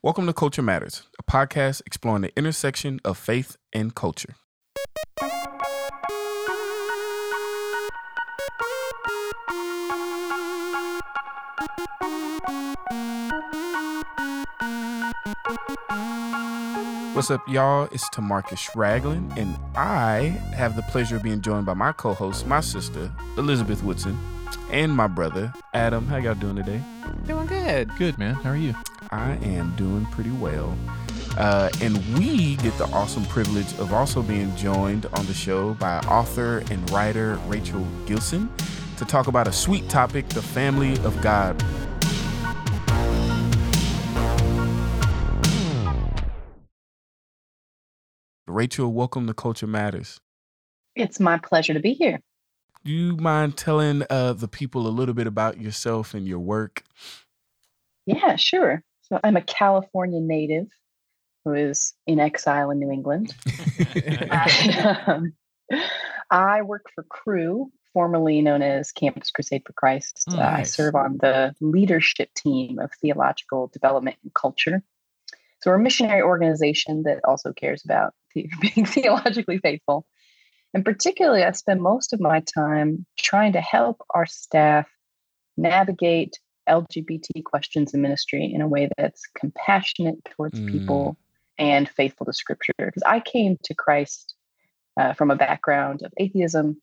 Welcome to Culture Matters, a podcast exploring the intersection of faith and culture. What's up, y'all? It's Tamarcus Ragland, and I have the pleasure of being joined by my co-host, my sister, Elizabeth Woodson, and my brother, Adam. How y'all doing today? Doing good. Good, man. How are you? I am doing pretty well. Uh, and we get the awesome privilege of also being joined on the show by author and writer Rachel Gilson to talk about a sweet topic the family of God. Rachel, welcome to Culture Matters. It's my pleasure to be here. Do you mind telling uh, the people a little bit about yourself and your work? Yeah, sure. So I'm a California native who is in exile in New England. I, um, I work for Cru, formerly known as Campus Crusade for Christ. Oh, Uh, I serve on the leadership team of theological development and culture. So we're a missionary organization that also cares about the- being theologically faithful. And particularly, I spend most of my time trying to help our staff navigate LGBT questions in ministry in a way that's compassionate towards Mm. people and faithful to scripture. Because I came to Christ uh, from a background of atheism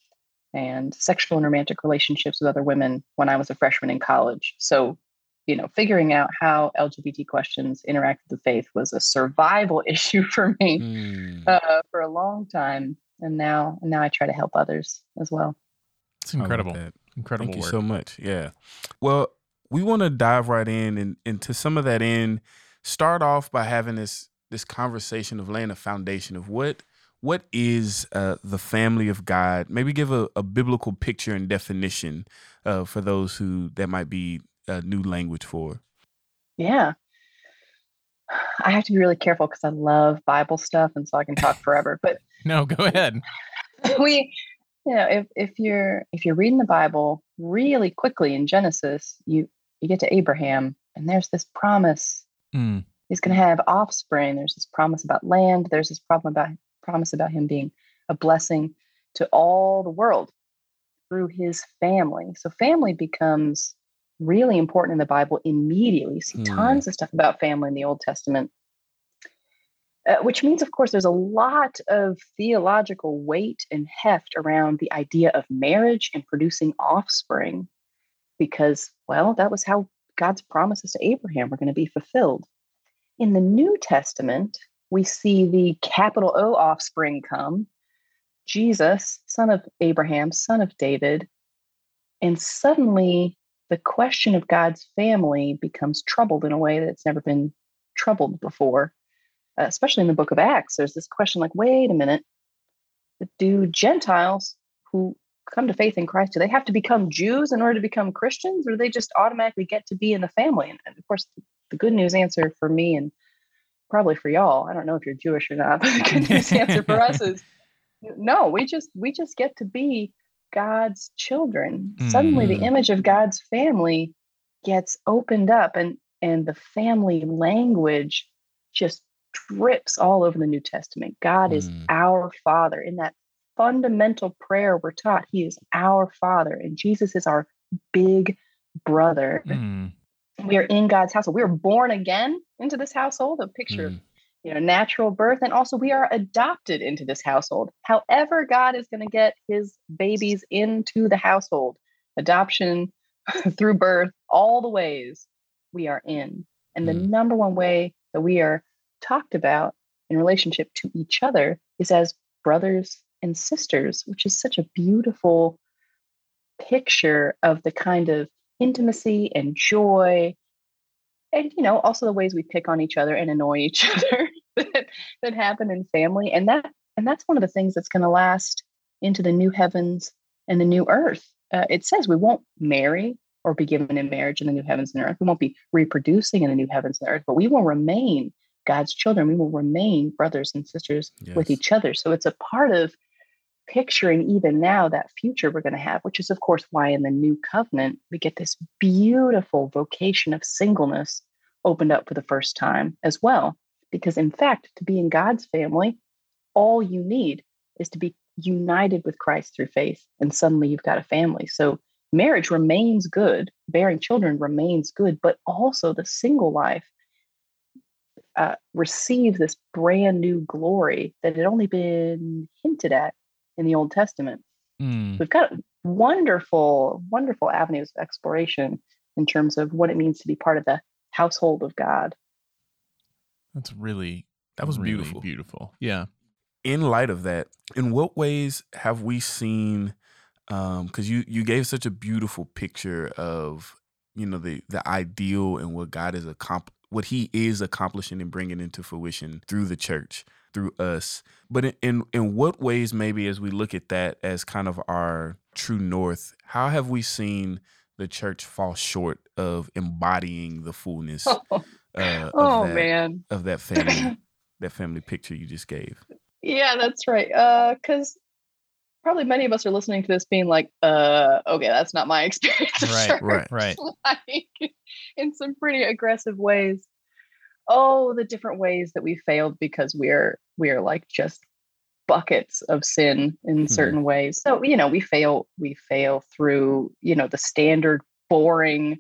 and sexual and romantic relationships with other women when I was a freshman in college. So, you know, figuring out how LGBT questions interact with the faith was a survival issue for me Mm. uh, for a long time. And now, now I try to help others as well. It's incredible. Incredible Thank you work. so much. Yeah. Well, we want to dive right in and into some of that in start off by having this this conversation of laying a foundation of what what is uh, the family of God. Maybe give a, a biblical picture and definition uh, for those who that might be a new language for. Yeah. I have to be really careful because I love Bible stuff and so I can talk forever. But no, go ahead. we you know, if if you're if you're reading the Bible really quickly in Genesis, you you get to Abraham and there's this promise. Mm. He's gonna have offspring. There's this promise about land. There's this problem about promise about him being a blessing to all the world through his family. So family becomes really important in the Bible immediately. You see Hmm. tons of stuff about family in the Old Testament. Uh, which means, of course, there's a lot of theological weight and heft around the idea of marriage and producing offspring, because, well, that was how God's promises to Abraham were going to be fulfilled. In the New Testament, we see the capital O offspring come Jesus, son of Abraham, son of David. And suddenly, the question of God's family becomes troubled in a way that's never been troubled before especially in the book of Acts, there's this question like, wait a minute, do Gentiles who come to faith in Christ, do they have to become Jews in order to become Christians, or do they just automatically get to be in the family? And, of course, the good news answer for me and probably for y'all, I don't know if you're Jewish or not, but the good news answer for us is no, we just we just get to be God's children. Suddenly the Mm. image of God's family gets opened up and and the family language just drips all over the New Testament. God is Mm. our Father. In that fundamental prayer we're taught, He is our Father, and Jesus is our big brother. Mm. We are in God's household. We are born again into this household, a picture of Mm. you know natural birth, and also we are adopted into this household. However, God is going to get His babies into the household, adoption through birth, all the ways we are in. And the Mm. number one way that we are talked about in relationship to each other is as brothers and sisters, which is such a beautiful picture of the kind of intimacy and joy and you know also the ways we pick on each other and annoy each other that, that happen in family. And that and that's one of the things that's going to last into the new heavens and the new earth. Uh, it says we won't marry or be given in marriage in the new heavens and earth. We won't be reproducing in the new heavens and earth but we will remain god's children we will remain brothers and sisters with each other so it's a part of picturing even now that future we're going to have, which is, of course, why in the new covenant we get this beautiful vocation of singleness opened up for the first time as well. Because in fact, to be in God's family, all you need is to be united with Christ through faith. And suddenly you've got a family. So marriage remains good, bearing children remains good, but also the single life uh, receives this brand new glory that had only been hinted at in the Old Testament. Mm. We've got wonderful, wonderful avenues of exploration in terms of what it means to be part of the household of God. That's really that was really beautiful. Beautiful. Yeah. In light of that, in what ways have we seen um because you you gave such a beautiful picture of you know the the ideal and what God is accomp what he is accomplishing and bringing into fruition through the church through us. But in, in in what ways maybe as we look at that as kind of our true north how have we seen the church fall short of embodying the fullness uh, of oh that, man. of that family that family picture you just gave? Yeah that's right. Because probably many of us are listening to this being like, uh, okay, that's not my experience. Right, right, right. like, in some pretty aggressive ways. Oh, the different ways that we failed because we're we're like just buckets of sin in mm-hmm. certain ways. So, you know, we fail, we fail through, you know, the standard boring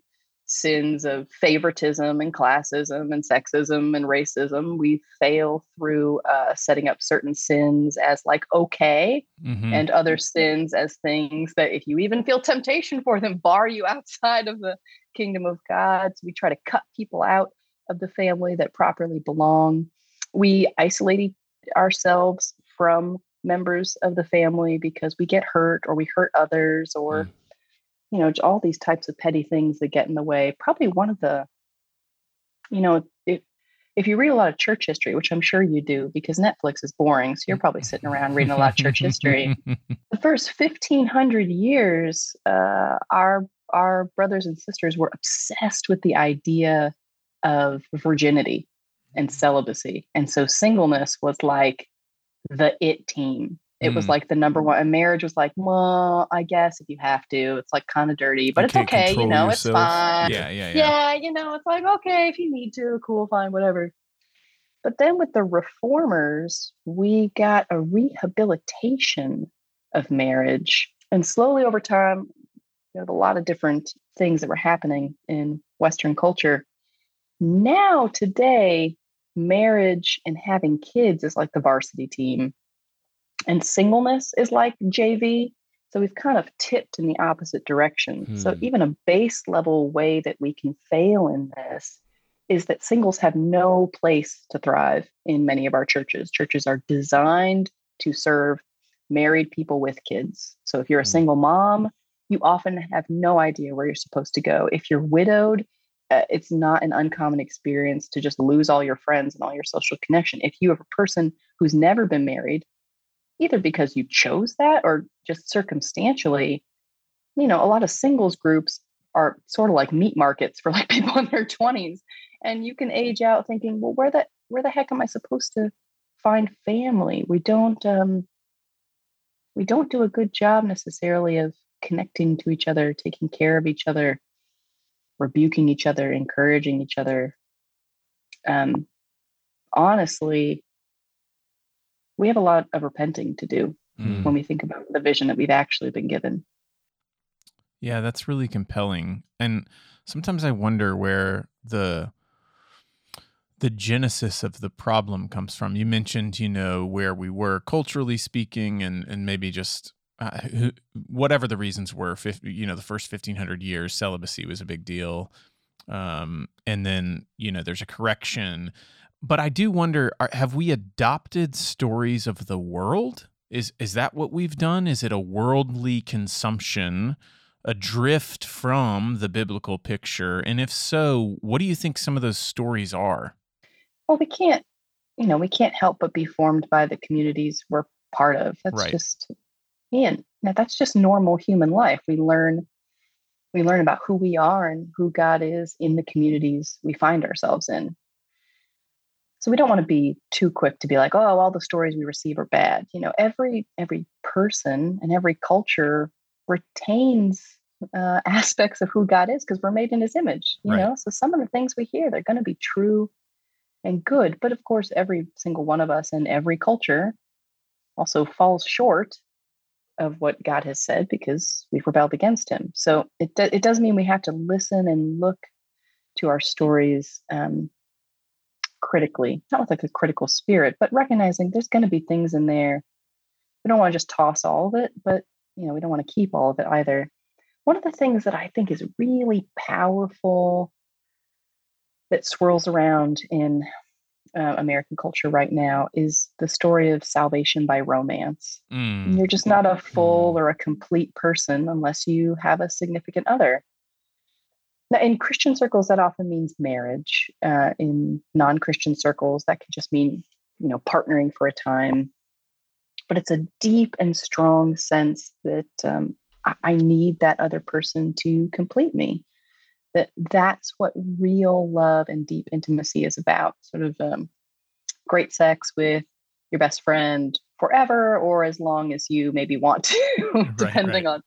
sins of favoritism and classism and sexism and racism. We fail through uh, setting up certain sins as like okay, mm-hmm. and other sins as things that if you even feel temptation for them, bar you outside of the kingdom of God. So we try to cut people out of the family that properly belong. We isolate ourselves from members of the family because we get hurt or we hurt others or. Mm you know, all these types of petty things that get in the way. Probably one of the, you know, if if you read a lot of church history, which I'm sure you do, because Netflix is boring, so you're probably sitting around reading a lot of church history. the first 1500 years, uh, our our brothers and sisters were obsessed with the idea of virginity and celibacy, and so singleness was like the it team it mm. was like the number one. And marriage was like, well, I guess if you have to, it's like kind of dirty, but you it's okay. You know, yourself. it's fine. Yeah, yeah, yeah. Yeah, you know, it's like, okay, if you need to, cool, fine, whatever. But then with the reformers, we got a rehabilitation of marriage. And slowly over time, there were a lot of different things that were happening in Western culture. Now, today, marriage and having kids is like the varsity team and singleness is like JV. So we've kind of tipped in the opposite direction. Hmm. So even a base level way that we can fail in this is that singles have no place to thrive in many of our churches. Churches are designed to serve married people with kids. So if you're a hmm. single mom, you often have no idea where you're supposed to go. If you're widowed, uh, it's not an uncommon experience to just lose all your friends and all your social connection. If you have a person who's never been married, either because you chose that or just circumstantially, you know, a lot of singles groups are sort of like meat markets for like people in their 20s. And you can age out thinking, well, where the where the heck am I supposed to find family? We don't um we don't do a good job necessarily of connecting to each other, taking care of each other, rebuking each other, encouraging each other. Um honestly, we have a lot of repenting to do mm. when we think about the vision that we've actually been given. Yeah, that's really compelling. And sometimes I wonder where the the genesis of the problem comes from. You mentioned, you know, where we were culturally speaking and and maybe just uh, whatever the reasons were, you know, the first 1500 years celibacy was a big deal. Um, and then, you know, there's a correction but I do wonder: are, have we adopted stories of the world? Is is that what we've done? Is it a worldly consumption, a drift from the biblical picture? And if so, what do you think some of those stories are? Well, we can't, you know, we can't help but be formed by the communities we're part of. That's right. just, yeah, that's just normal human life. We learn we learn about who we are and who God is in the communities we find ourselves in. So we don't want to be too quick to be like, oh, all the stories we receive are bad. You know, every every person and every culture retains uh, aspects of who God is because we're made in his image, you Right. know? So some of the things we hear, they're going to be true and good. But of course, every single one of us in every culture also falls short of what God has said because we've rebelled against him. So it, do, it does mean we have to listen and look to our stories um, critically, not with like a critical spirit, but recognizing there's going to be things in there. We don't want to just toss all of it, but you know, we don't want to keep all of it either. One of the things that I think is really powerful that swirls around in uh, American culture right now is the story of salvation by romance. Mm. You're just not a full or a complete person unless you have a significant other. Now, in Christian circles, that often means marriage. Uh, in non-Christian circles, that could just mean, you know, partnering for a time. But it's a deep and strong sense that um, I, I need that other person to complete me. That that's what real love and deep intimacy is about. Sort of um, great sex with your best friend forever, or as long as you maybe want to, depending on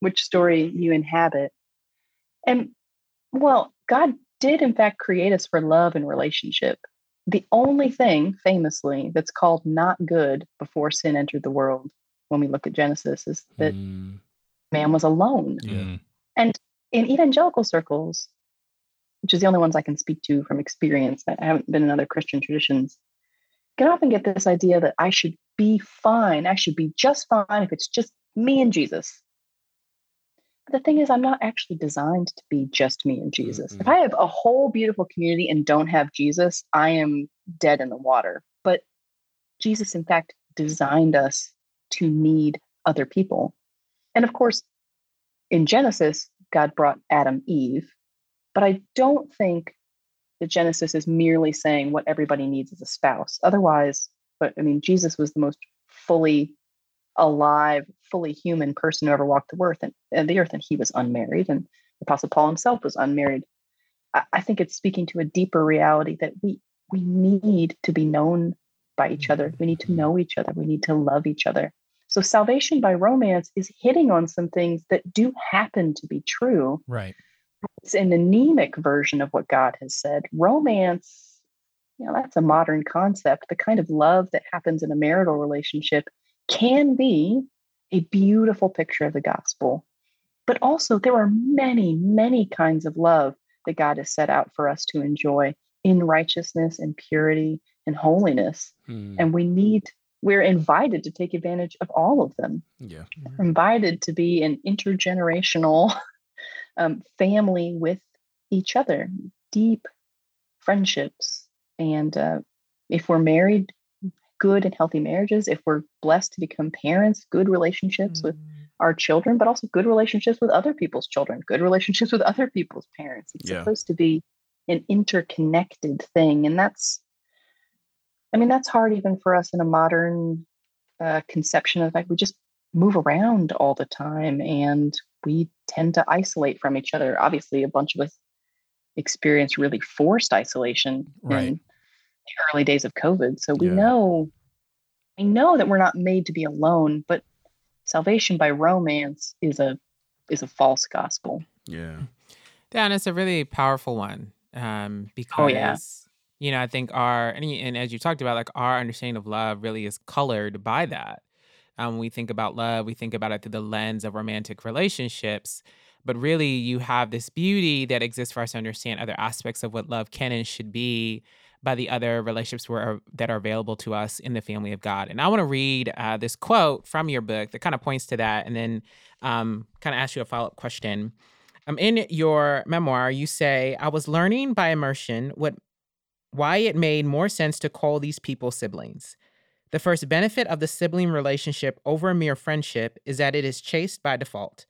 which story you inhabit. And well, God did in fact create us for love and relationship. The only thing, famously, that's called not good before sin entered the world, when we look at Genesis, is that Mm, man was alone. Mm. And in evangelical circles, which is the only ones I can speak to from experience, I haven't been in other Christian traditions, can often get this idea that I should be fine. I should be just fine if it's just me and Jesus. The thing is, I'm not actually designed to be just me and Jesus. If Mhm. I have a whole beautiful community and don't have Jesus, I am dead in the water. But Jesus, in fact, designed us to need other people. And of course, in Genesis, God brought Adam Eve. But I don't think that Genesis is merely saying what everybody needs is a spouse. Otherwise, but I mean, Jesus was the most fully alive, fully human person who ever walked the earth and, and the earth, and he was unmarried, and the Apostle Paul himself was unmarried. I, I think it's speaking to a deeper reality that we we need to be known by each other. We need to mm-hmm. know each other. We need to love each other. So salvation by romance is hitting on some things that do happen to be true. Right. It's an anemic version of what God has said. Romance, you know, that's a modern concept. The kind of love that happens in a marital relationship can be a beautiful picture of the gospel. But also, there are many, many kinds of love that God has set out for us to enjoy in righteousness and purity and holiness. mm, And we need, we're invited to take advantage of all of them yeah. We're invited to be an intergenerational um, family with each other, deep friendships. And uh, if we're married, good and healthy marriages. If we're blessed to become parents, good relationships with our children, but also good relationships with other people's children, good relationships with other people's parents. It's Yeah. supposed to be an interconnected thing. And that's, I mean, that's hard even for us in a modern uh, conception of like we just move around all the time and we tend to isolate from each other. Obviously, a bunch of us experience really forced isolation Right. in the early days of COVID. So we Yeah. know we know that we're not made to be alone, but salvation by romance is a is a false gospel. Yeah. Dan, it's a really powerful one um, because, Oh, yeah. you know, I think our, and, and as you talked about, like our understanding of love really is colored by that. Um, when we think about love, we think about it through the lens of romantic relationships. But really, you have this beauty that exists for us to understand other aspects of what love can and should be by the other relationships that are available to us in the family of God. And I want to read uh, this quote from your book that kind of points to that and then um, kind of ask you a follow up question. Um, in your memoir, you say, I was learning by immersion what why it made more sense to call these people siblings. The first benefit of the sibling relationship over a mere friendship is that it is chaste by default.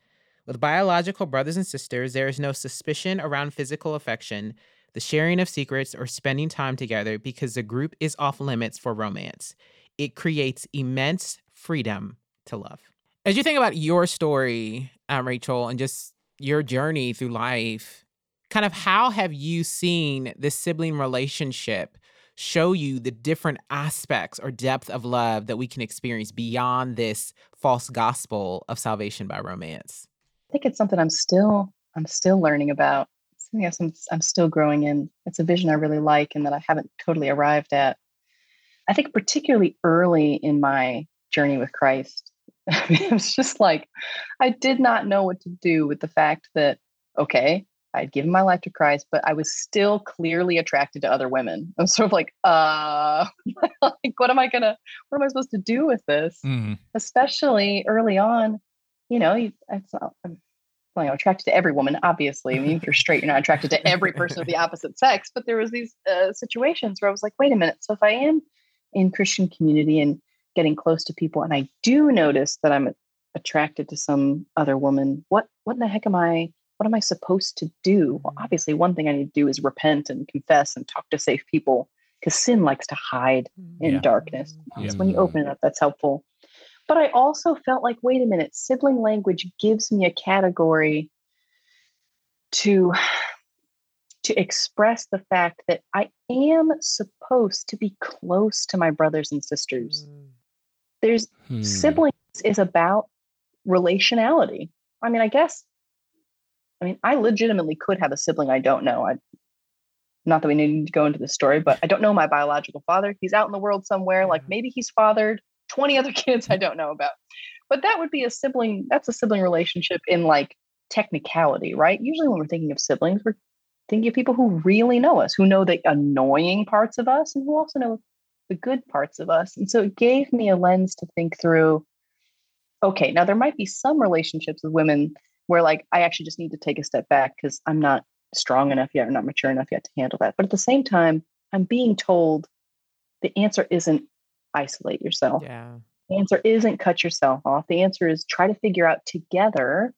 With biological brothers and sisters, there is no suspicion around physical affection, the sharing of secrets, or spending time together because the group is off limits for romance. It creates immense freedom to love. As you think about your story, um, Rachel, and just your journey through life, kind of how have you seen this sibling relationship show you the different aspects or depth of love that we can experience beyond this false gospel of salvation by romance? I think it's something I'm still I'm still learning about. Something I'm, I'm still growing in. It's a vision I really like and that I haven't totally arrived at. I think particularly early in my journey with Christ, it was just like I did not know what to do with the fact that okay, I'd given my life to Christ, but I was still clearly attracted to other women. I'm sort of like, uh, like what am I gonna, what am I supposed to do with this? Mm. Especially early on, you know, you, it's I'm well, you know, attracted to every woman, obviously. I mean, if you're straight, you're not attracted to every person of the opposite sex. But there was these uh, situations where I was like, wait a minute. So if I am in Christian community and getting close to people, and I do notice that I'm attracted to some other woman, what what in the heck am I? What am I supposed to do? Well, obviously, one thing I need to do is repent and confess and talk to safe people because sin likes to hide in Yeah. darkness. Yeah. So when you open it up, that's helpful. But I also felt like, wait a minute, sibling language gives me a category to to express the fact that I am supposed to be close to my brothers and sisters. There's Hmm. siblings is about relationality. I mean, I guess I mean, I legitimately could have a sibling I don't know. I not that we need to go into the story, but I don't know my biological father. He's out in the world somewhere. Like maybe he's fathered 20 other kids I don't know about. But that would be a sibling, that's a sibling relationship in like technicality, right? Usually when we're thinking of siblings, we're thinking of people who really know us, who know the annoying parts of us and who also know the good parts of us. And so it gave me a lens to think through okay, now there might be some relationships with women where like I actually just need to take a step back because I'm not strong enough yet or not mature enough yet to handle that. But at the same time, I'm being told the answer isn't isolate yourself. Yeah. The answer isn't cut yourself off. The answer is try to figure out together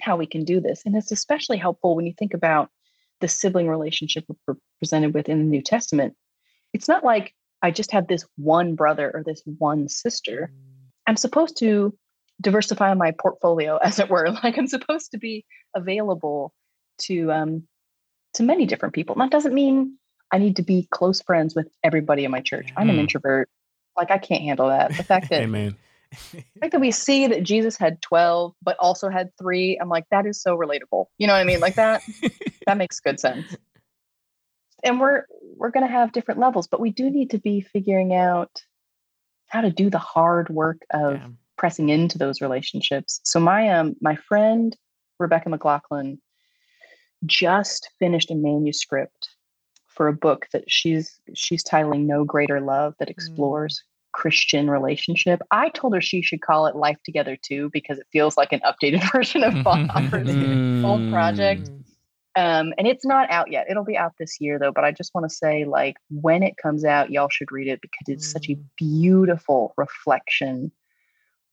how we can do this. And it's especially helpful when you think about the sibling relationship we're presented with in the New Testament. It's not like I just have this one brother or this one sister. I'm supposed to diversify my portfolio, as it were. Like I'm supposed to be available to um, to many different people. And that doesn't mean I need to be close friends with everybody in my church. I'm an Hmm. introvert. Like I can't handle that. The fact that Amen. the fact that we see that Jesus had 12 but also had 3, I'm like that is so relatable. You know what I mean? Like that that makes good sense. And we're we're going to have different levels, but we do need to be figuring out how to do the hard work of Yeah. pressing into those relationships. So my um my friend Rebecca McLaughlin just finished a manuscript for a book that she's she's titling No Greater Love that explores Christian relationship. I told her she should call it Life Together too because it feels like an updated version of Bonhoeffer's old project. Mm. Um, and it's not out yet. It'll be out this year though. But I just want to say, like, when it comes out, y'all should read it because it's such a Mm. beautiful reflection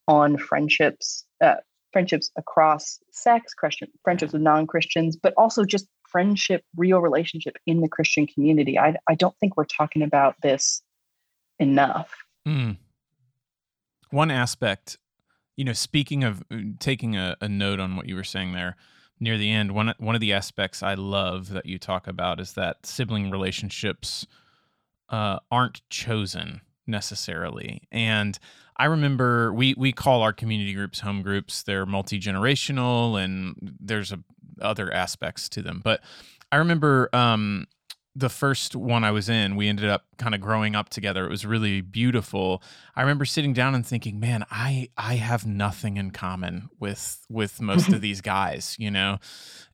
on friendships, uh, friendships across sex, Christian friendships with non-Christians, but also just friendship, real relationship in the Christian community. I I don't think we're talking about this enough. Mm. One aspect, you know, speaking of uh, taking a, a note on what you were saying there near the end, one one of the aspects I love that you talk about is that sibling relationships uh, aren't chosen necessarily. And I remember we we call our community groups home groups. They're multi generational, and there's a, other aspects to them. But I remember um, the first one I was in, we ended up kind of growing up together. It was really beautiful. I remember sitting down and thinking, man, I I have nothing in common with with most of these guys, you know.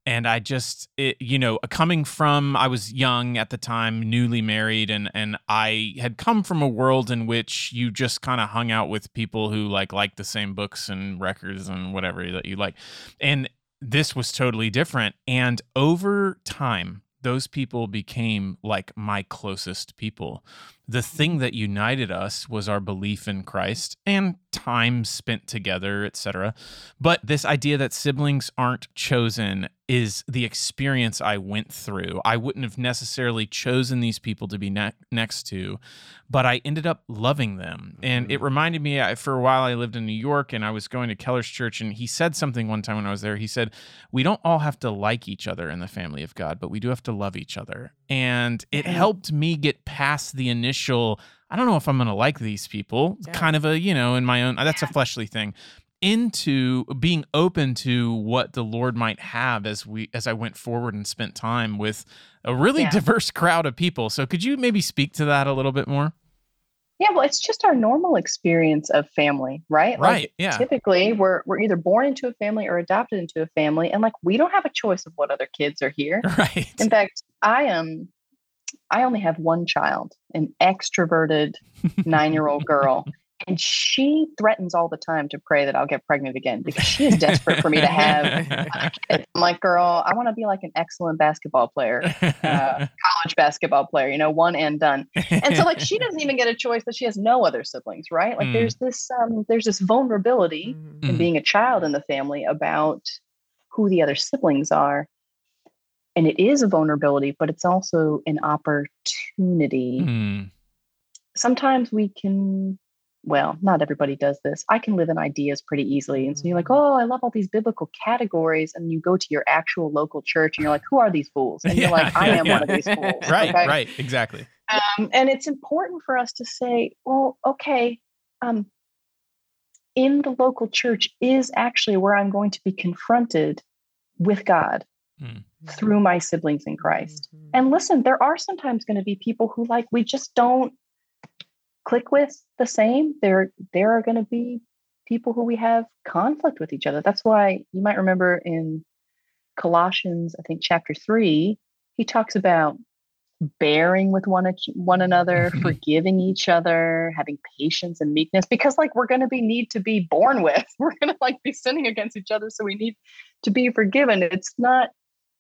And I just it, you know, coming from I was young at the time, newly married and and I had come from a world in which you just kind of hung out with people who like like the same books and records and whatever that you like. And this was totally different and over time those people became like my closest people. The thing that united us was our belief in Christ and time spent together, etc. But this idea that siblings aren't chosen is the experience I went through. I wouldn't have necessarily chosen these people to be ne- next to, but I ended up loving them. And it mm-hmm. reminded me I- for a while I lived in New York and I was going to Keller's church and he said something one time when I was there. He said, "We don't all have to like each other in the family of God, but we do have to love each other." And it mm-hmm. helped me get past the initial I don't know if I'm going to like these people, Yeah. kind of a, you know, in my own uh, that's a fleshly thing. into being open to what the Lord might have as we as I went forward and spent time with a really Yeah. diverse crowd of people. So could you maybe speak to that a little bit more? Yeah, well, it's just our normal experience of family, right? Like, Right. Yeah. typically we're we're either born into a family or adopted into a family and like we don't have a choice of what other kids are here Right. in fact i am i only have one child an extroverted nine year old girl and she threatens all the time to pray that i'll get pregnant again because she is desperate for me to have i'm like girl i want to be like an excellent basketball player uh, college basketball player you know one and done and so like she doesn't even get a choice that she has no other siblings right like Mm. there's this um there's this vulnerability Mm. being a child in the family about who the other siblings are. And it is a vulnerability, but it's also an opportunity. Mm. Sometimes we can, well, not everybody does this. I can live in ideas pretty easily. And so you're like, oh, I love all these biblical categories. And you go to your actual local church and you're like, who are these fools? And you're like, I yeah, am yeah. one of these fools. Right. okay? Right. Exactly. Um, and it's important for us to say, well, okay, um, in the local church is actually where I'm going to be confronted with God Mm. Through my siblings in Christ. Mhm. And listen, there are sometimes going to be people who like we just don't click with the same. There, there are going to be people who we have conflict with each other. That's why you might remember in Colossians, I think chapter three, he talks about bearing with one one another, forgiving each other, having patience and meekness, because like we're going to be need to be borne with. We're going to like be sinning against each other, so we need to be forgiven. It's not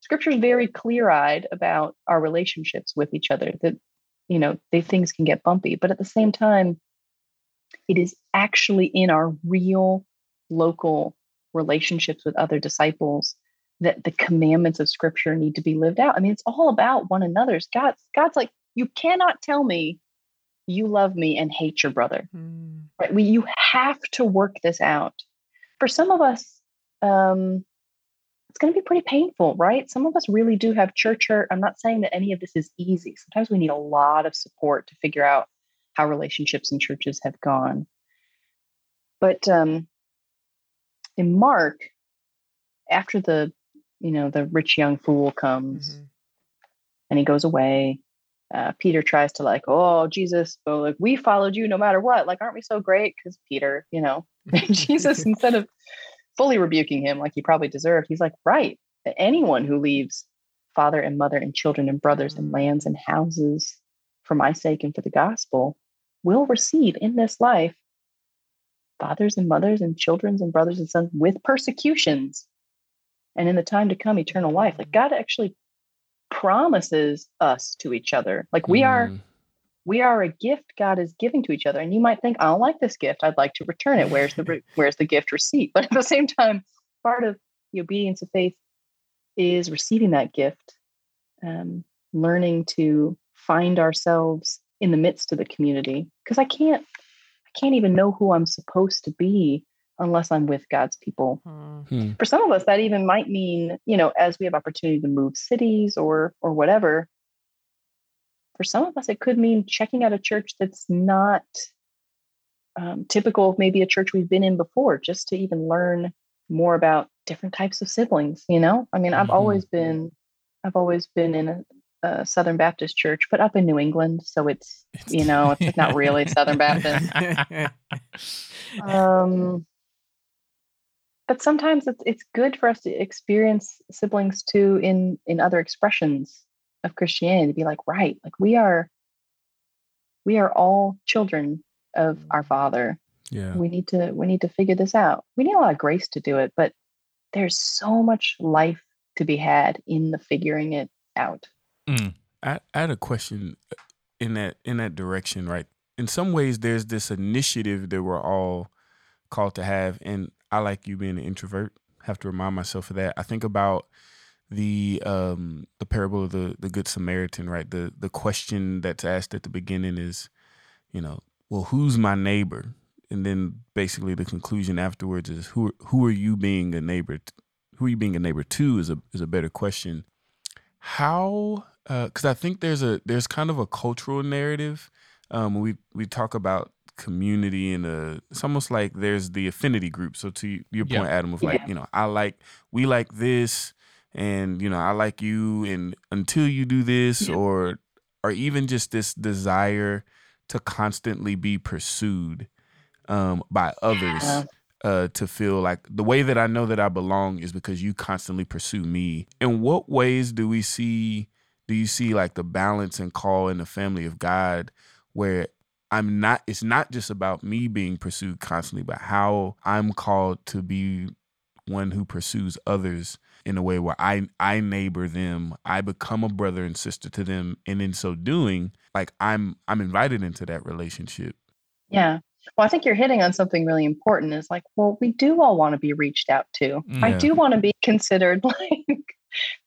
scripture is very clear-eyed about our relationships with each other that you know they things can get bumpy but at the same time it is actually in our real local relationships with other disciples that the commandments of scripture need to be lived out. I mean it's all about one another's. God's god's like you cannot tell me you love me and hate your brother. Mm. right? We you have to work this out. For some of us um it's going to be pretty painful right some of us really do have church hurt i'm not saying that any of this is easy sometimes we need a lot of support to figure out how relationships in churches have gone but um in mark after the you know the rich young fool comes Mhm. and he goes away. Uh, Peter tries to like, oh Jesus, oh, like we followed you no matter what. Like, aren't we so great? Because Peter, you know, Jesus, instead of fully rebuking him like he probably deserved, he's like, right, anyone who leaves father and mother and children and brothers and Mm. lands and houses for my sake and for the gospel will receive in this life fathers and mothers and children's and brothers and sons with persecutions and in the time to come eternal life like god actually promises us to each other like we are Mm. We are a gift god is giving to each other and you might think i don't like this gift i'd like to return it where's the re- where's the gift receipt but at the same time part of the obedience of faith is receiving that gift um, learning to find ourselves in the midst of the community because i can't i can't even know who i'm supposed to be unless i'm with god's people Mm. Hmm. for some of us that even might mean you know as we have opportunity to move cities or or whatever for some of us it could mean checking out a church that's not um, typical of maybe a church we've been in before just to even learn more about different types of siblings you know? I mean i've Mhm. always been i've always been in a, a southern baptist church but up in new england so it's you know it's not really southern baptist. Um but sometimes it's it's good for us to experience siblings too in in other expressions of christianity to be like right like we are we are all children of our father Yeah. we need to we need to figure this out we need a lot of grace to do it but there's so much life to be had in the figuring it out Mm. I, I had a question uh, in that in that direction, right? In some ways, there's this initiative that we're all called to have, and I like you being an introvert. Have to remind myself of that. I think about the um the parable of the the good Samaritan, right? The the question that's asked at the beginning is, you know, well, who's my neighbor? And then basically the conclusion afterwards is who who are you being a neighbor? t- Who are you being a neighbor to? Is a is a better question. How? Because I think there's a there's kind of a cultural narrative. Um, we we talk about community and a it's almost like there's the affinity group. So to your point, Adam, of like, Yeah. you know, I like we like this and you know, I like you and until you do this Yeah. or or even just this desire to constantly be pursued um by others Yeah. uh to feel like the way that I know that I belong is because you constantly pursue me. In what ways do we see do you see like the balance and call in the family of God where I'm not it's not just about me being pursued constantly, but how I'm called to be one who pursues others in a way where I I neighbor them, I become a brother and sister to them, and in so doing, like I'm I'm invited into that relationship. Yeah. Well, I think you're hitting on something really important is like, well, we do all want to be reached out to. I do want to be considered like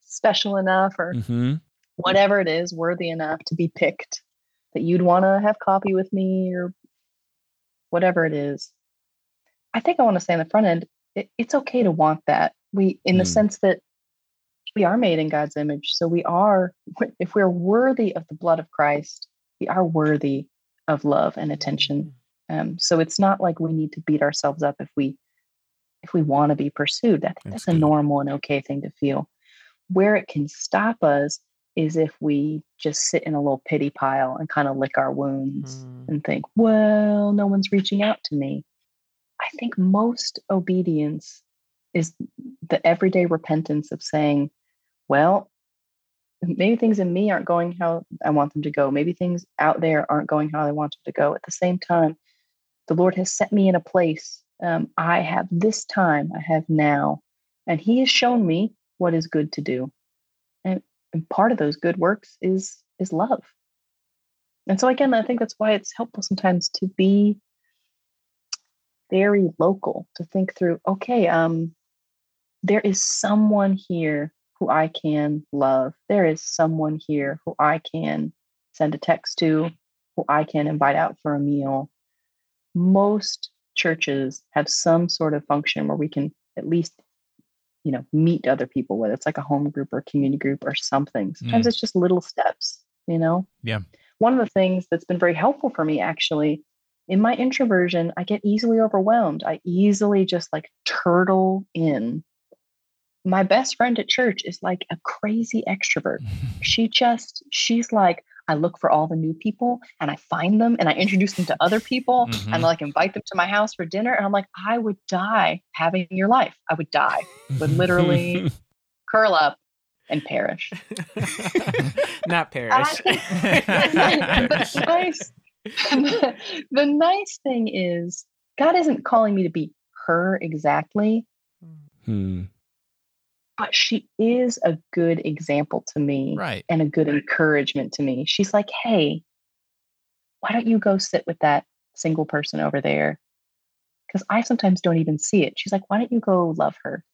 special enough or Mm-hmm. whatever it is, worthy enough to be picked, that you'd want to have coffee with me or whatever it is. I think I want to say on the front end, it, it's okay to want that. We, in the Mm. sense that we are made in God's image. So we are, if we're worthy of the blood of Christ, we are worthy of love and attention. Um, so it's not like we need to beat ourselves up if we if we want to be pursued. I think That's that's a normal and okay thing to feel. Where it can stop us is if we just sit in a little pity pile and kind of lick our wounds Mm. and think, well, no one's reaching out to me. I think most obedience is the everyday repentance of saying, well, maybe things in me aren't going how I want them to go. Maybe things out there aren't going how I want them to go. At the same time, the Lord has set me in a place. Um, I have this time, I have now, and He has shown me what is good to do. And, and part of those good works is is love. And so again, I think that's why it's helpful sometimes to be very local, to think through, okay, um, there is someone here who I can love. There is someone here who I can send a text to, who I can invite out for a meal. Most churches have some sort of function where we can at least, you know, meet other people, whether it's like a home group or community group or something. Sometimes Mm. it's just little steps, you know? Yeah. One of the things that's been very helpful for me actually in my introversion, I get easily overwhelmed. I easily just like turtle in. My best friend at church is like a crazy extrovert. She just, she's like, I look for all the new people and I find them and I introduce them to other people Mhm. and like invite them to my house for dinner. And I'm like, I would die having your life. I would die, would literally curl up and perish. Not perish. the nice the, the nice thing is God isn't calling me to be her exactly, Hmm. But she is a good example to me right. and a good encouragement to me. She's like, hey, why don't you go sit with that single person over there? Because I sometimes don't even see it. She's like, why don't you go love her?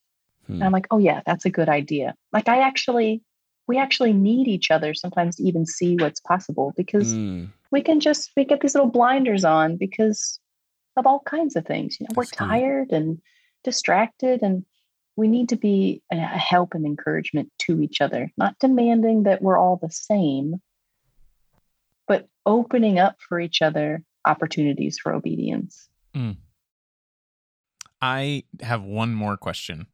Hmm. And I'm like, oh, yeah, that's a good idea. Like, I actually, we actually need each other sometimes to even see what's possible because Hmm. we can just we get these little blinders on because of all kinds of things. You know, we're That's good. tired and distracted, and we need to be a help and encouragement to each other, not demanding that we're all the same, but opening up for each other opportunities for obedience. Hmm. I have one more question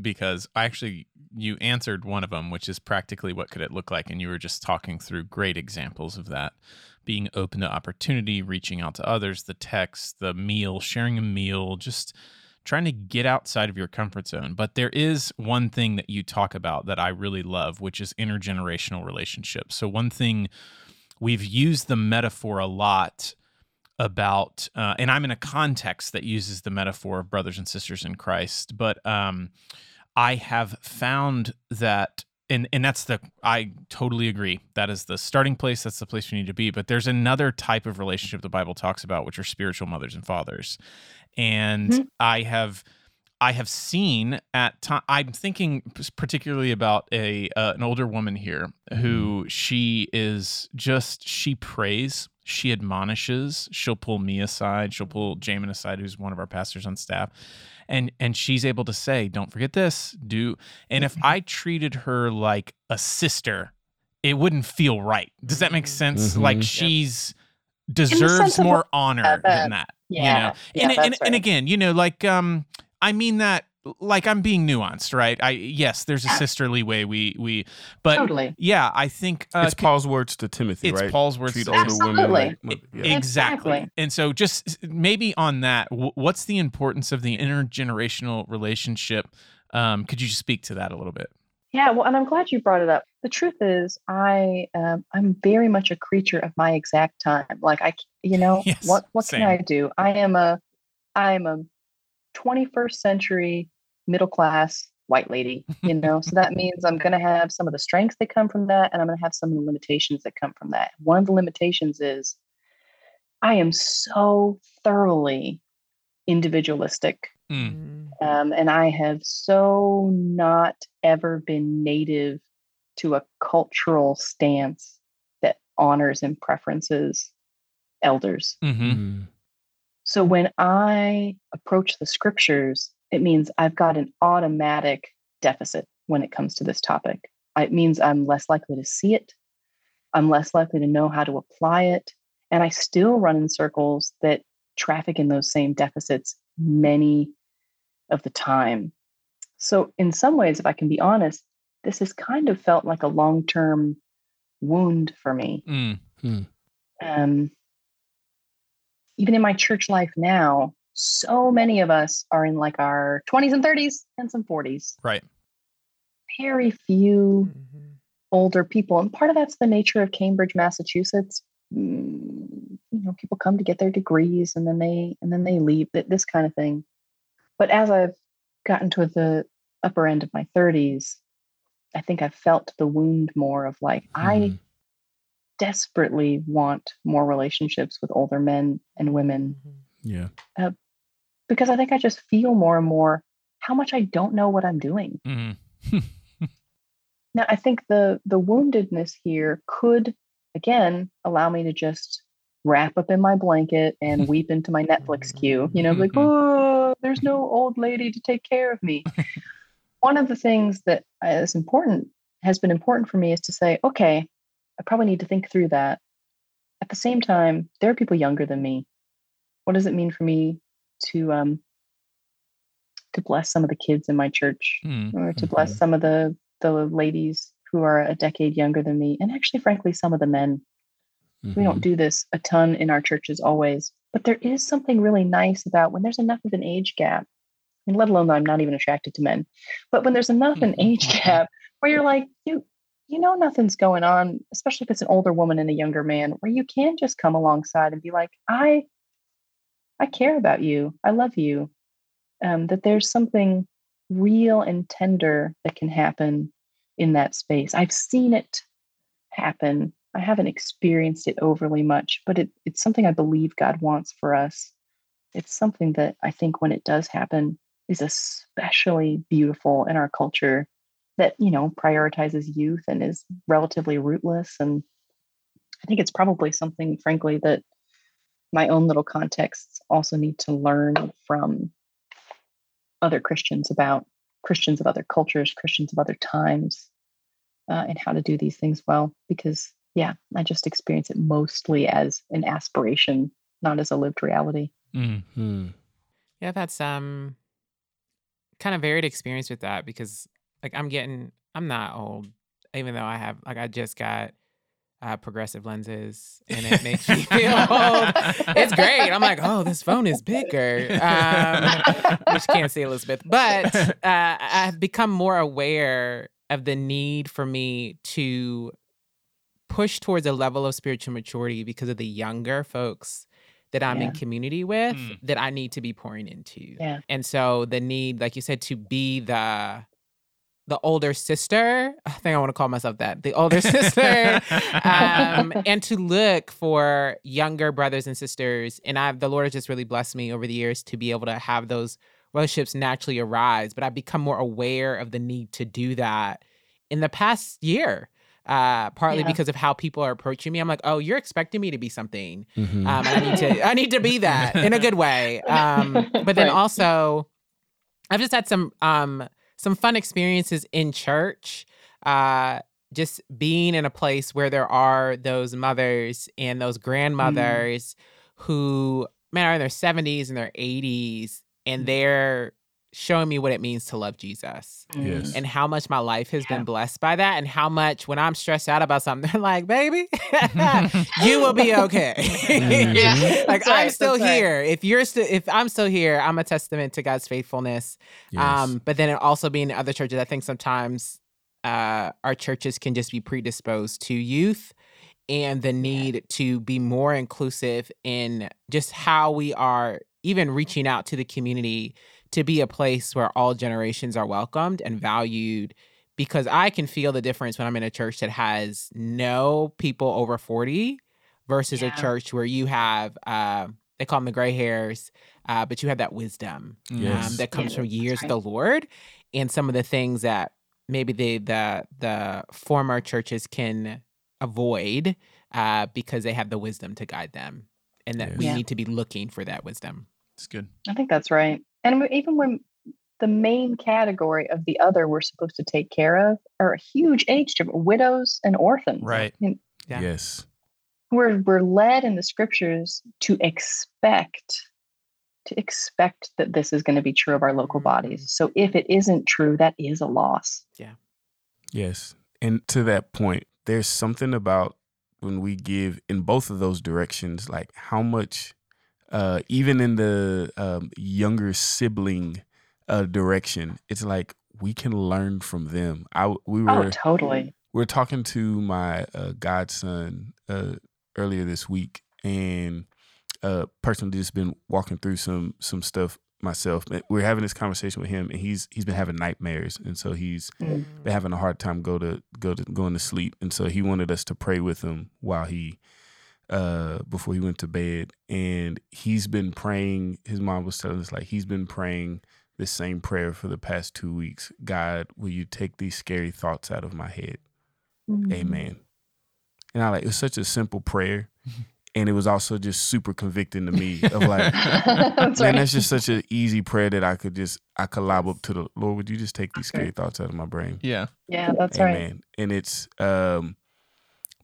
because I actually you answered one of them, which is practically what could it look like, and you were just talking through great examples of that, being open to opportunity, reaching out to others, the text, the meal, sharing a meal, just trying to get outside of your comfort zone. But there is one thing that you talk about that I really love, which is intergenerational relationships. So one thing we've used the metaphor a lot about uh, and i'm in a context that uses the metaphor of brothers and sisters in christ but um, i have found that and and that's the i totally agree that is the starting place that's the place we need to be but there's another type of relationship the bible talks about which are spiritual mothers and fathers and Mhm. i have I have seen at time. I'm thinking particularly about a uh, an older woman here who she is just she prays, she admonishes. She'll pull me aside. She'll pull Jamin aside, who's one of our pastors on staff, and and she's able to say, "Don't forget this." Do and if I treated her like a sister, it wouldn't feel right. Does that make sense? Mhm. Like Yep. she's deserves more honor Yeah, than that- that. Yeah, you know, yeah, and, and, that's and again, you know, like um, I mean that like I'm being nuanced, right? I yes, there's a sisterly way we we, but totally. yeah, I think uh, it's Paul's words to Timothy, right? it's right? Paul's words Treat to older Absolutely. women like yeah. Exactly. Exactly. And so, just maybe on that, what's the importance of the intergenerational relationship? Um, could you just speak to that a little bit? Yeah, well, and I'm glad you brought it up. The truth is, I um, I'm very much a creature of my exact time. Like I, you know, Yes, what what same. can I do? I am a I am a 21st century middle class white lady. You know, so that means I'm going to have some of the strengths that come from that, and I'm going to have some of the limitations that come from that. One of the limitations is I am so thoroughly individualistic Mm. um, and I have so not ever been native to a cultural stance that honors and preferences elders. Mm-hmm. Mm. So when I approach the scriptures, it means I've got an automatic deficit when it comes to this topic. It means I'm less likely to see it, I'm less likely to know how to apply it, and I still run in circles that traffic in those same deficits many of the time. So, in some ways, if I can be honest, this has kind of felt like a long term wound for me. Mm. Um, even in my church life now, so many of us are in like our 20s and 30s and some 40s. Right. Very few Mhm. older people. And part of that's the nature of Cambridge, Massachusetts. Mm, You know, people come to get their degrees and then they and then they leave. th- This kind of thing. But as I've gotten to the upper end of my 30s, I think I've felt the wound more of like I Mhm. desperately want more relationships with older men and women Mhm. Yeah. because I think I just feel more and more how much I don't know what I'm doing. Mm. Now, I think the the woundedness here could again allow me to just wrap up in my blanket and weep into my Netflix queue. You know, like, oh, there's no old lady to take care of me. One of the things that is important has been important for me is to say, okay, I probably need to think through that. At the same time, there are people younger than me. What does it mean for me to um to bless some of the kids in my church Mm. or to bless Mhm. some of the the ladies who are a decade younger than me and actually frankly some of the men we Mm-hmm. don't do this a ton in our churches always but there is something really nice about when there's enough of an age gap and let alone that i'm not even attracted to men but when there's enough an age gap where you're like you you know nothing's going on especially if it's an older woman and a younger man where you can just come alongside and be like i i care about you. I love you. Um, that there's something real and tender that can happen in that space. I've seen it happen I haven't experienced it overly much, but it, it's something I believe God wants for us. It's something that I think when it does happen is especially beautiful in our culture that, you know, prioritizes youth and is relatively rootless. And I think it's probably something, frankly, that my own little contexts also need to learn from other Christians about Christians of other cultures, Christians of other times, uh, and how to do these things well. Because yeah, I just experience it mostly as an aspiration, not as a lived reality. Mm. Mm. Yeah, that's um kind of varied experience with that because like I'm getting I'm not old, even though I have like I just got uh, progressive lenses and it makes me feel old. It's great. I'm like, oh, this phone is bigger. Um, which you can't see Elizabeth, but uh, I've become more aware of the need for me to push towards a level of spiritual maturity because of the younger folks that I'm in community with Mm. that I need to be pouring into. Yeah. And so the need, like you said, to be the the older sister. I think I want to call myself that. The older sister. um, and to look for younger brothers and sisters. And I've the Lord has just really blessed me over the years to be able to have those relationships naturally arise. But I've become more aware of the need to do that in the past year. Uh, partly Yeah. because of how people are approaching me. I'm like, oh, you're expecting me to be something. Mhm. Um, I need to I need to be that in a good way. Um, but then Right. also, I've just had some um some fun experiences in church. Uh, just being in a place where there are those mothers and those grandmothers mm. who man are in their 70s and their 80s and mm. they're showing me what it means to love Jesus. Yes. And how much my life has yeah. been blessed by that. And how much when I'm stressed out about something, they're like, baby, you will be okay. mm-hmm. yeah. Like right, I'm still here. Right. If you're still if I'm still here, I'm a testament to God's faithfulness. Yes. Um, but then also being in other churches, I think sometimes uh our churches can just be predisposed to youth and the need to be more inclusive in just how we are even reaching out to the community to be a place where all generations are welcomed and valued because I can feel the difference when I'm in a church that has no people over 40 versus yeah. a church where you have uh, they call them the gray hairs, uh, but you have that wisdom um, yes. um, that comes from years right. of the Lord and some of the things that maybe the the the former churches can avoid uh, because they have the wisdom to guide them, and that yes. we yeah. need to be looking for that wisdom. It's good. I think that's right. And even when the main category of the other we're supposed to take care of are a huge age difference widows and orphans. Right. I mean, yeah. yes. we're we're led in the scriptures to expect to expect that this is going to be true of our local bodies. Mm. so if it isn't true that is a loss. Yeah. Yes. And to that point there's something about when we give in both of those directions like how much uh, even in the um, younger sibling uh, direction, it's like we can learn from them. I we oh, were oh, totally. We are talking to my uh, godson uh, earlier this week, and uh, personally just been walking through some some stuff myself. We're having this conversation with him, and he's he's been having nightmares, and so he's mm. been having a hard time go to go to going to sleep, and so he wanted us to pray with him while he uh, before he went to bed, and he's been praying. His mom was telling us like he's been praying the same prayer for the past two weeks. God, will you take these scary thoughts out of my head? Mm-hmm. Amen. And I like it was such a simple prayer. And it was also just super convicting to me of like, that's man, right. that's just such an easy prayer that I could just I could lob up to the Lord. Would you just take these scary thoughts out of my brain? Yeah, yeah, that's Amen. right. And it's um,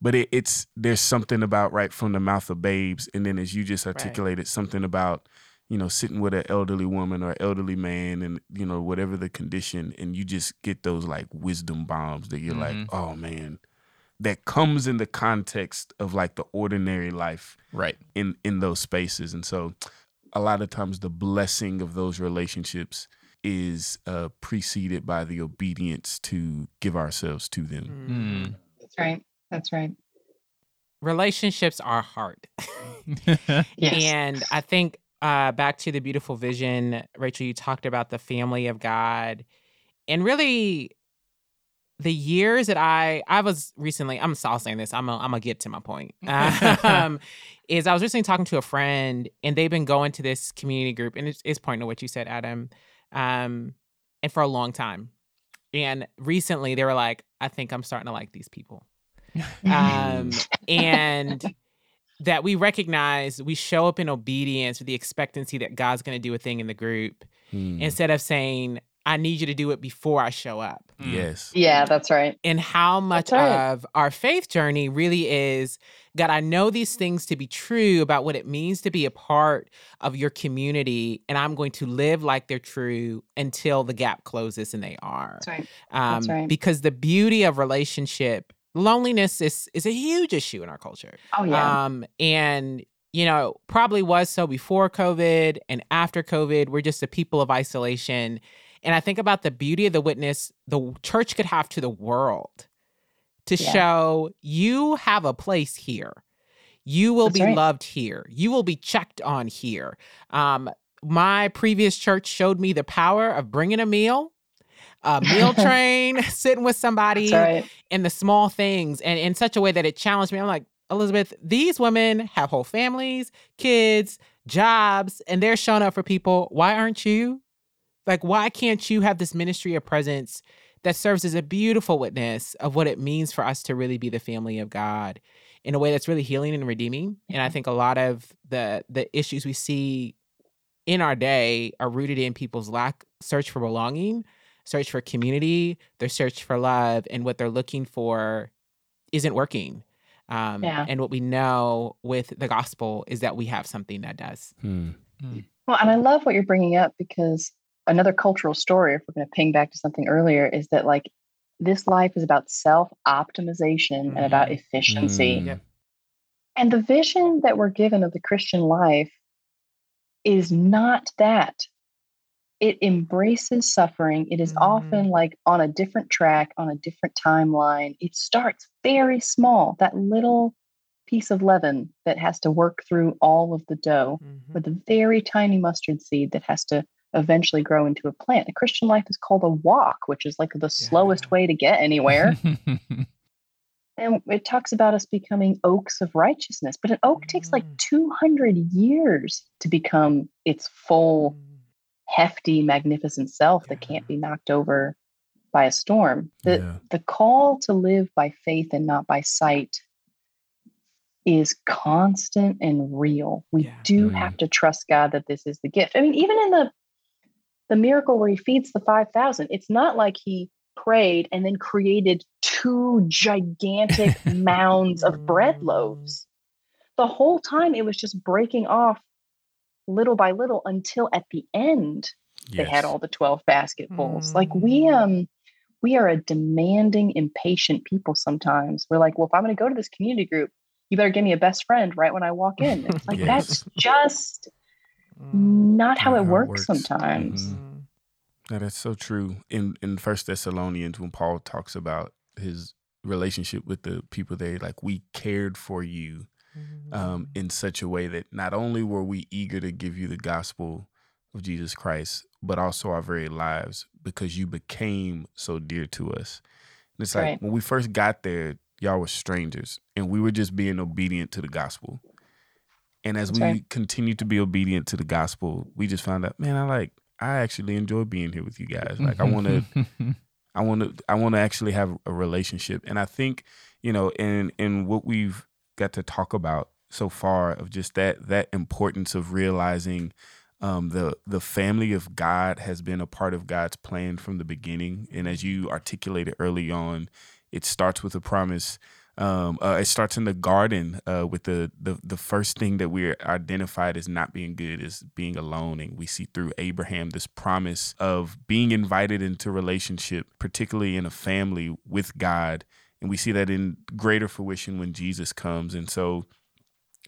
but it, it's there's something about right from the mouth of babes, and then as you just articulated, right. something about you know sitting with an elderly woman or elderly man, and you know whatever the condition, and you just get those like wisdom bombs that you're mm-hmm. like, oh man, that comes in the context of like the ordinary life, right? In in those spaces, and so a lot of times the blessing of those relationships is uh, preceded by the obedience to give ourselves to them. Mm. That's right. That's right. Relationships are hard. yes. And I think uh, back to the beautiful vision, Rachel, you talked about the family of God. And really, the years that I I was recently, I'm still saying this, I'm gonna get to my point. Um, is I was recently talking to a friend, and they've been going to this community group, and it's, it's pointing to what you said, Adam, um, and for a long time. And recently, they were like, I think I'm starting to like these people um, and that we recognize we show up in obedience with the expectancy that God's going to do a thing in the group hmm. instead of saying, I need you to do it before I show up. Hmm. Yes. Yeah, that's right. And how much right. of our faith journey really is God, I know these things to be true about what it means to be a part of your community, and I'm going to live like they're true until the gap closes and they are. That's right. Um, that's right. Because the beauty of relationship loneliness is is a huge issue in our culture. Oh yeah. Um, and you know, probably was so before COVID and after COVID. We're just a people of isolation. And I think about the beauty of the witness the church could have to the world to yeah. show you have a place here. You will That's be right. loved here. You will be checked on here. Um, my previous church showed me the power of bringing a meal a meal train, sitting with somebody, right. and the small things, and in such a way that it challenged me. I'm like, Elizabeth, these women have whole families, kids, jobs, and they're showing up for people. Why aren't you? Like, why can't you have this ministry of presence that serves as a beautiful witness of what it means for us to really be the family of God in a way that's really healing and redeeming? And I think a lot of the the issues we see in our day are rooted in people's lack search for belonging search for community, their search for love, and what they're looking for isn't working. Um, Yeah. And what we know with the gospel is that we have something that does. Hmm. Well, and I love what you're bringing up because another cultural story, if we're going to ping back to something earlier, is that like this life is about self optimization and about Mhm. efficiency. Mm. Yep. And the vision that we're given of the Christian life is not that. It embraces suffering. It is Mhm. often like on a different track, on a different timeline. It starts very small, that little piece of leaven that has to work through all of the dough with a very tiny mustard seed that has to eventually grow into a plant. The Christian life is called a walk, which is like the slowest way to get anywhere. and it talks about us becoming oaks of righteousness, but an oak takes like Mm. 200 years to become its full, hefty, magnificent self that can't be knocked over by a storm. The, Yeah. the call to live by faith and not by sight is constant and real. We Yeah. do Mm. have to trust God that this is the gift. I mean, even in the the miracle where he feeds the 5000, it's not like he prayed and then created two gigantic mounds of bread loaves. The whole time it was just breaking off little by little until at the end they had all the 12 basketfuls. Like we Mm. um we are a demanding, impatient people sometimes. We're like, well, if I'm gonna go to this community group, you better give me a best friend right when I walk in. It's like Yes. that's just not how Not it how it works, works. sometimes. Mhm. No, that's so true. In in First Thessalonians, when Paul talks about his relationship with the people there, like we cared for you um, in such a way that not only were we eager to give you the gospel of Jesus Christ, but also our very lives because you became so dear to us. And it's like Right. when we first got there, y'all were strangers and we were just being obedient to the gospel. And as That's we right. continued to be obedient to the gospel, we just found out, man, I like I actually enjoy being here with you guys. Like I want to I want to I want to actually have a relationship, and I think you know, in in what we've got to talk about so far of just that that importance of realizing um, the the family of God has been a part of God's plan from the beginning, and as you articulated early on, it starts with a promise. Um, uh, it starts in the garden uh, with the, the the first thing that we're identified as not being good is being alone, and we see through Abraham this promise of being invited into relationship, particularly in a family with God, and we see that in greater fruition when Jesus comes. And so,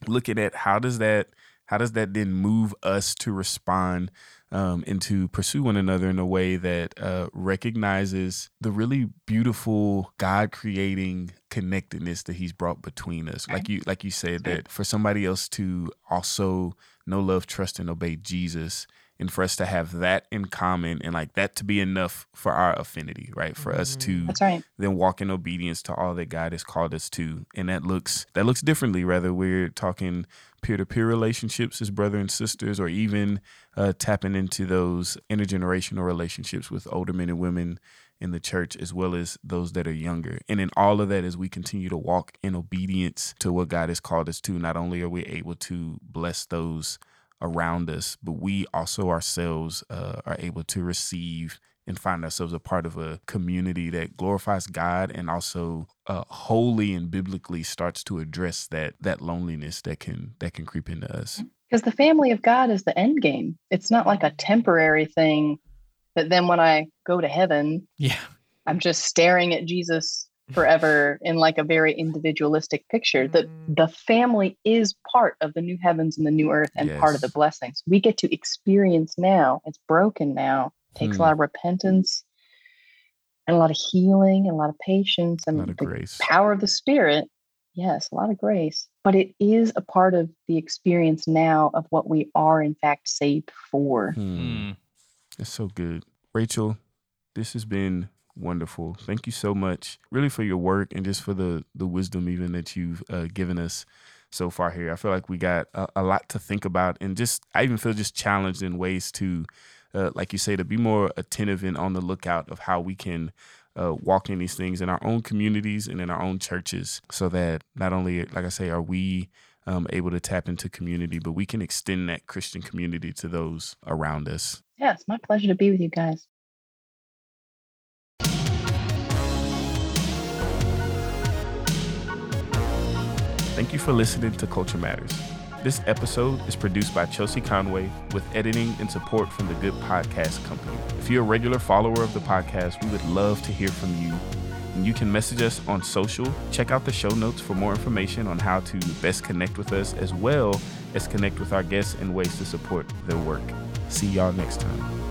looking at how does that how does that then move us to respond um, and to pursue one another in a way that uh, recognizes the really beautiful God creating connectedness that He's brought between us. Like you, like you said, that for somebody else to also know, love, trust, and obey Jesus, and for us to have that in common, and like that to be enough for our affinity, right? For us to That's right. then walk in obedience to all that God has called us to. And that looks that looks differently, whether we're talking peer-to-peer relationships as brother and sisters, or even uh, tapping into those intergenerational relationships with older men and women in the church, as well as those that are younger. And in all of that, as we continue to walk in obedience to what God has called us to, not only are we able to bless those around us, but we also ourselves uh, are able to receive and find ourselves a part of a community that glorifies God and also uh, wholly and biblically starts to address that that loneliness that can that can creep into us. Because the family of God is the end game. It's not like a temporary thing that then when I go to heaven, yeah. I'm just staring at Jesus forever in like a very individualistic picture. The Mm. the family is part of the new heavens and the new earth and part of the blessings. We get to experience now. It's broken now. takes Hmm. a lot of repentance and a lot of healing and a lot of patience A and lot of the grace. power of the spirit. Yes, a lot of grace. But it is a part of the experience now of what we are in fact saved for. Hmm. Mm. That's so good. Rachel, this has been wonderful. Thank you so much, really, for your work and just for the the wisdom even that you've uh, given us so far here. I feel like we got a, a lot to think about, and just I even feel just challenged in ways to, uh, like you say, to be more attentive and on the lookout of how we can. Uh, walk in these things in our own communities and in our own churches so that not only like i say are we um, able to tap into community but we can extend that christian community to those around us Yeah, it's my pleasure to be with you guys. Thank you for listening to Culture Matters. This episode is produced by Chelsea Conway with editing and support from the Good Podcast Company. If you're a regular follower of the podcast, we would love to hear from you. And you can message us on social. Check out the show notes for more information on how to best connect with us, as well as connect with our guests and ways to support their work. See y'all next time.